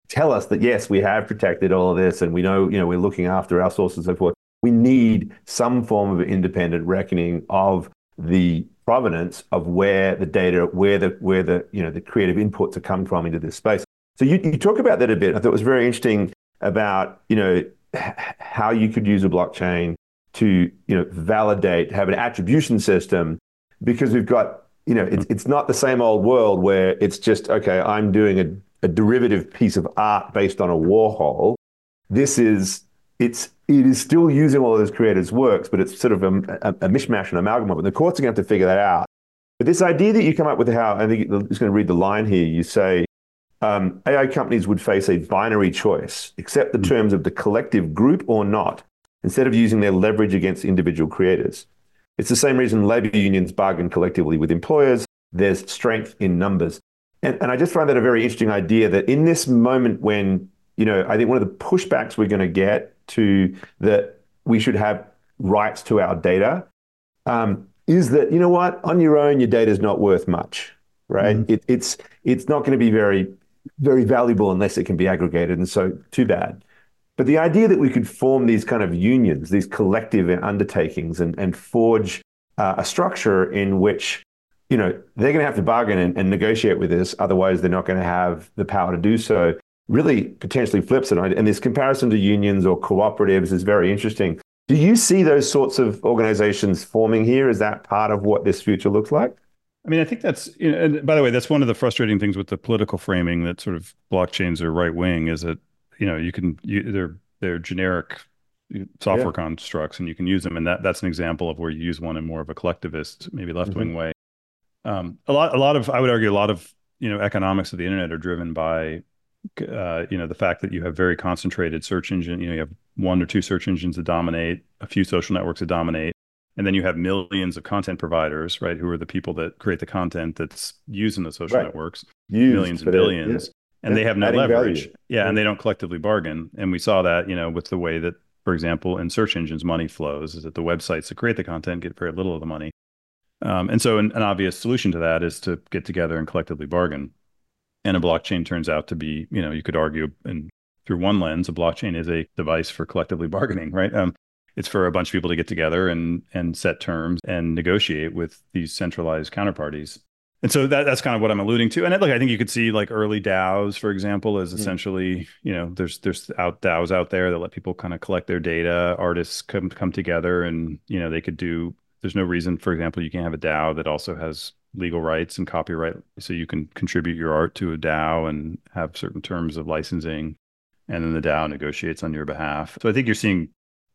[SPEAKER 3] tell us that yes, we have protected all of this and we know, you know, we're looking after our sources and so forth. We need some form of independent reckoning of the provenance of where the data, where the where the you know the creative inputs are coming from into this space. So you, you talk about that a bit. I thought it was very interesting about you know how you could use a blockchain to you know validate, have an attribution system, because we've got you know it's it's not the same old world where it's just okay, I'm doing a, a derivative piece of art based on a Warhol. This is it's it is still using all of those creators' works, but it's sort of a, a, a mishmash and amalgam of it. The courts are going to have to figure that out. But this idea that you come up with how I think I'm just going to read the line here. You say um, AI companies would face a binary choice: accept the terms of the collective group or not instead of using their leverage against individual creators. It's the same reason labor unions bargain collectively with employers. There's strength in numbers. And, and I just find that a very interesting idea that in this moment when, you know, I think one of the pushbacks we're going to get to that we should have rights to our data um, is that, you know what, on your own, your data is not worth much, right? Mm-hmm. It, it's, it's not going to be very, very valuable unless it can be aggregated. And so too bad. But the idea that we could form these kind of unions, these collective undertakings, and, and forge uh, a structure in which you know they're going to have to bargain and, and negotiate with this. otherwise they're not going to have the power to do so. Really, potentially flips it. And this comparison to unions or cooperatives is very interesting. Do you see those sorts of organizations forming here? Is that part of what this future looks like?
[SPEAKER 1] I mean, I think that's, you know, and by the way, that's one of the frustrating things with the political framing that sort of blockchains are right wing is that you know you can you, they're they're generic software yeah. constructs and you can use them and that that's an example of where you use one in more of a collectivist maybe left wing mm-hmm. way um, a lot a lot of i would argue a lot of you know economics of the internet are driven by uh, you know the fact that you have very concentrated search engine you know you have one or two search engines that dominate a few social networks that dominate and then you have millions of content providers right who are the people that create the content that's used in the social right. networks Used, millions and billions and they have no leverage. Value. Yeah, and they don't collectively bargain. And we saw that, you know, with the way that, for example, in search engines, money flows is that the websites that create the content get very little of the money. Um, and so, an, an, obvious solution to that is to get together and collectively bargain. And a blockchain turns out to be, you know, you could argue, and through one lens, a blockchain is a device for collectively bargaining, right? Um, it's for a bunch of people to get together and and set terms and negotiate with these centralized counterparties and so that that's kind of what I'm alluding to. And look, I think you could see like early DAOs, for example, is mm. essentially, you know, there's there's out DAOs out there that let people kind of collect their data. Artists come come together, and you know they could do. There's no reason, for example, you can't have a DAO that also has legal rights and copyright, so you can contribute your art to a DAO and have certain terms of licensing, and then the DAO negotiates on your behalf. So I think you're seeing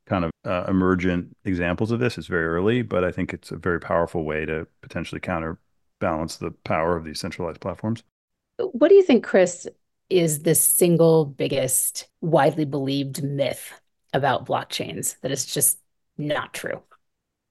[SPEAKER 1] kind of uh, emergent examples of this. It's very early, but I think it's a very powerful way to potentially counter balance the power of these centralized platforms.
[SPEAKER 4] What do you think, Chris, is the single biggest widely believed myth about blockchains that is just not true?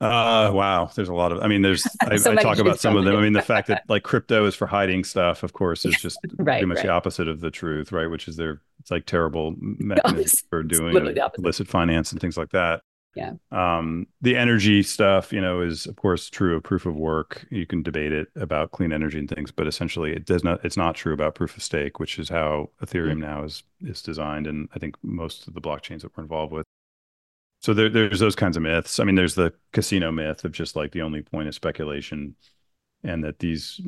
[SPEAKER 1] Uh, wow. There's a lot of, I mean, there's, I, so I talk about some of them. I mean, the fact that like crypto is for hiding stuff, of course, is just right, pretty much right. the opposite of the truth, right? Which is their, it's like terrible mechanisms for doing illicit finance and things like that.
[SPEAKER 4] Yeah.
[SPEAKER 1] Um, the energy stuff, you know, is of course true of proof of work. You can debate it about clean energy and things, but essentially it does not it's not true about proof of stake, which is how Ethereum mm-hmm. now is is designed and I think most of the blockchains that we're involved with. So there, there's those kinds of myths. I mean, there's the casino myth of just like the only point of speculation, and that these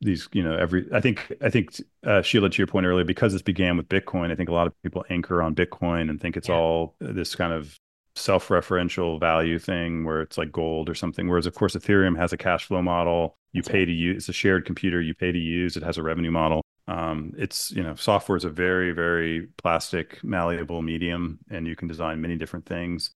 [SPEAKER 1] these you know every I think I think uh, Sheila to your point earlier because this began with Bitcoin. I think a lot of people anchor on Bitcoin and think it's yeah. all this kind of self-referential value thing where it's like gold or something. Whereas of course Ethereum has a cash flow model. You That's pay right. to use. It's a shared computer. You pay to use. It has a revenue model. Um, it's you know software is a very very plastic malleable medium, and you can design many different things.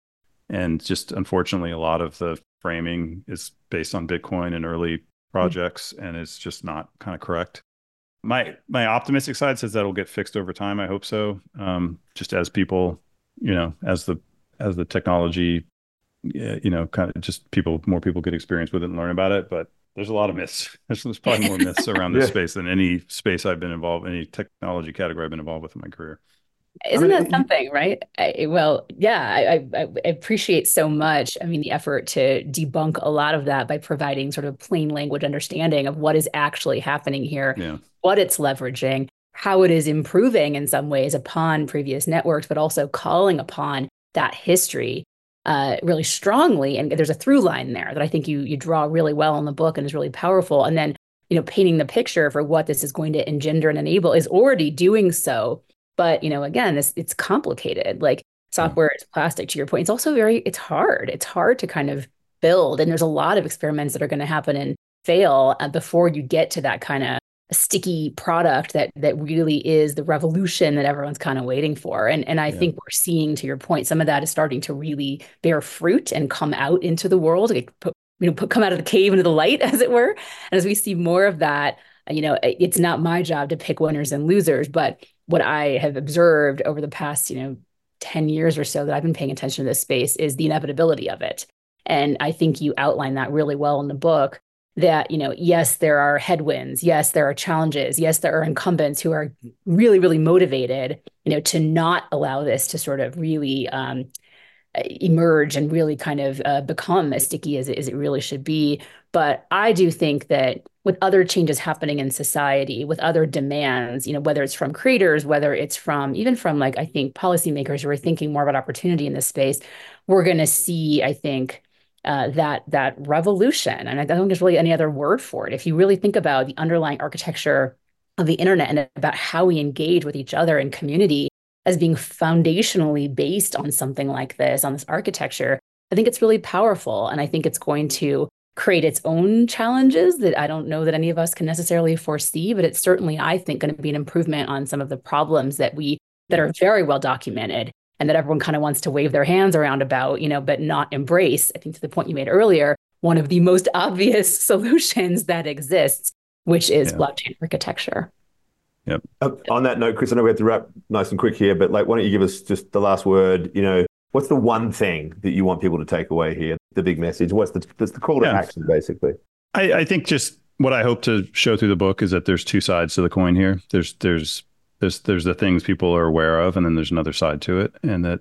[SPEAKER 1] And just unfortunately, a lot of the framing is based on Bitcoin and early projects, mm-hmm. and it's just not kind of correct. My my optimistic side says that'll get fixed over time. I hope so. Um, just as people, you know, as the as the technology, you know, kind of just people more people get experience with it and learn about it. But there's a lot of myths. There's, there's probably more myths around this yeah. space than any space I've been involved, any technology category I've been involved with in my career.
[SPEAKER 4] Isn't I mean, that something, right? I, well, yeah, I, I, I, appreciate so much. I mean, the effort to debunk a lot of that by providing sort of plain language understanding of what is actually happening here, yeah. what it's leveraging, how it is improving in some ways upon previous networks, but also calling upon that history uh, really strongly. And there's a through line there that I think you you draw really well in the book and is really powerful. And then you know, painting the picture for what this is going to engender and enable is already doing so but, you know, again, this it's complicated. Like software is plastic to your point. It's also very, it's hard. It's hard to kind of build. And there's a lot of experiments that are going to happen and fail uh, before you get to that kind of sticky product that that really is the revolution that everyone's kind of waiting for. And and I yeah. think we're seeing, to your point, some of that is starting to really bear fruit and come out into the world. Like put, you know, put, come out of the cave into the light, as it were. And as we see more of that, you know, it's not my job to pick winners and losers, but what I have observed over the past, you know, 10 years or so that I've been paying attention to this space is the inevitability of it. And I think you outline that really well in the book that, you know, yes, there are headwinds. Yes, there are challenges. Yes, there are incumbents who are really, really motivated, you know, to not allow this to sort of really um, emerge and really kind of uh, become as sticky as it, as it really should be. But I do think that with other changes happening in society, with other demands, you know, whether it's from creators, whether it's from even from like I think policymakers who are thinking more about opportunity in this space, we're going to see, I think, uh, that that revolution. And I don't think there's really any other word for it. If you really think about the underlying architecture of the internet and about how we engage with each other in community as being foundationally based on something like this, on this architecture, I think it's really powerful. And I think it's going to create its own challenges that I don't know that any of us can necessarily foresee, but it's certainly, I think, going to be an improvement on some of the problems that we that are very well documented and that everyone kind of wants to wave their hands around about, you know, but not embrace. I think to the point you made earlier, one of the most obvious solutions that exists, which is yeah. blockchain architecture.
[SPEAKER 1] Yep.
[SPEAKER 3] Uh, on that note, Chris, I know we have to wrap nice and quick here, but like, why don't you give us just the last word? You know, what's the one thing that you want people to take away here? The big message. What's the that's the call to yeah. action, basically?
[SPEAKER 1] I, I think just what I hope to show through the book is that there's two sides to the coin here. There's there's there's there's the things people are aware of, and then there's another side to it, and that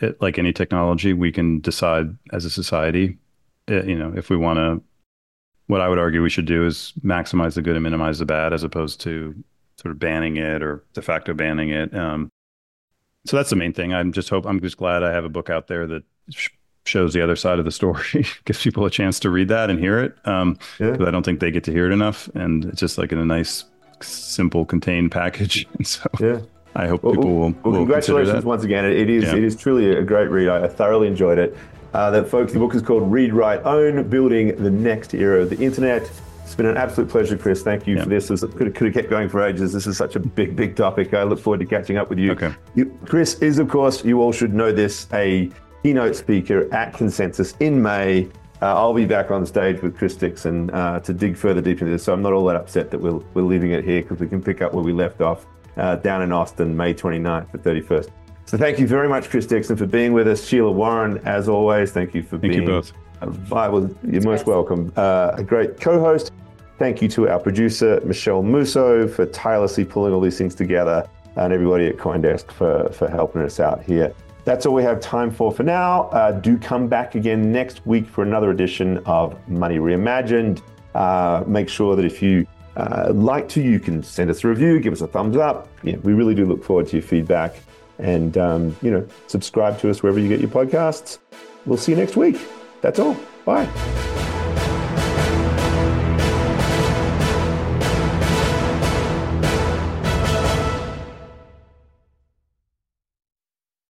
[SPEAKER 1] it, like any technology, we can decide as a society, eh, you know, if we want to. What I would argue we should do is maximize the good and minimize the bad, as opposed to sort of banning it or de facto banning it. Um, so that's the main thing. I'm just hope I'm just glad I have a book out there that sh- shows the other side of the story, gives people a chance to read that and hear it. Um, yeah. I don't think they get to hear it enough, and it's just like in a nice, simple, contained package. And so yeah. I hope well, people will. Well,
[SPEAKER 3] will congratulations once again. It is yeah. it is truly a great read. I, I thoroughly enjoyed it. Uh, that folks, the book is called Read, Write, Own: Building the Next Era of the Internet. It's been an absolute pleasure, Chris. Thank you yeah. for this. this could, have, could have kept going for ages. This is such a big, big topic. I look forward to catching up with you.
[SPEAKER 1] Okay.
[SPEAKER 3] You, Chris is, of course, you all should know this, a keynote speaker at Consensus in May. Uh, I'll be back on stage with Chris Dixon uh, to dig further deep into this. So I'm not all that upset that we're, we're leaving it here because we can pick up where we left off uh, down in Austin, May 29th to 31st. So thank you very much, Chris Dixon, for being with us. Sheila Warren, as always, thank you for
[SPEAKER 1] thank
[SPEAKER 3] being.
[SPEAKER 1] You both.
[SPEAKER 3] I was, you're most welcome. Uh, a great co-host. Thank you to our producer, Michelle Musso, for tirelessly pulling all these things together, and everybody at Coindesk for, for helping us out here. That's all we have time for for now. Uh, do come back again next week for another edition of Money Reimagined. Uh, make sure that if you uh, like to, you can send us a review, give us a thumbs up. Yeah, we really do look forward to your feedback. And, um, you know, subscribe to us wherever you get your podcasts. We'll see you next week. That's all. Bye.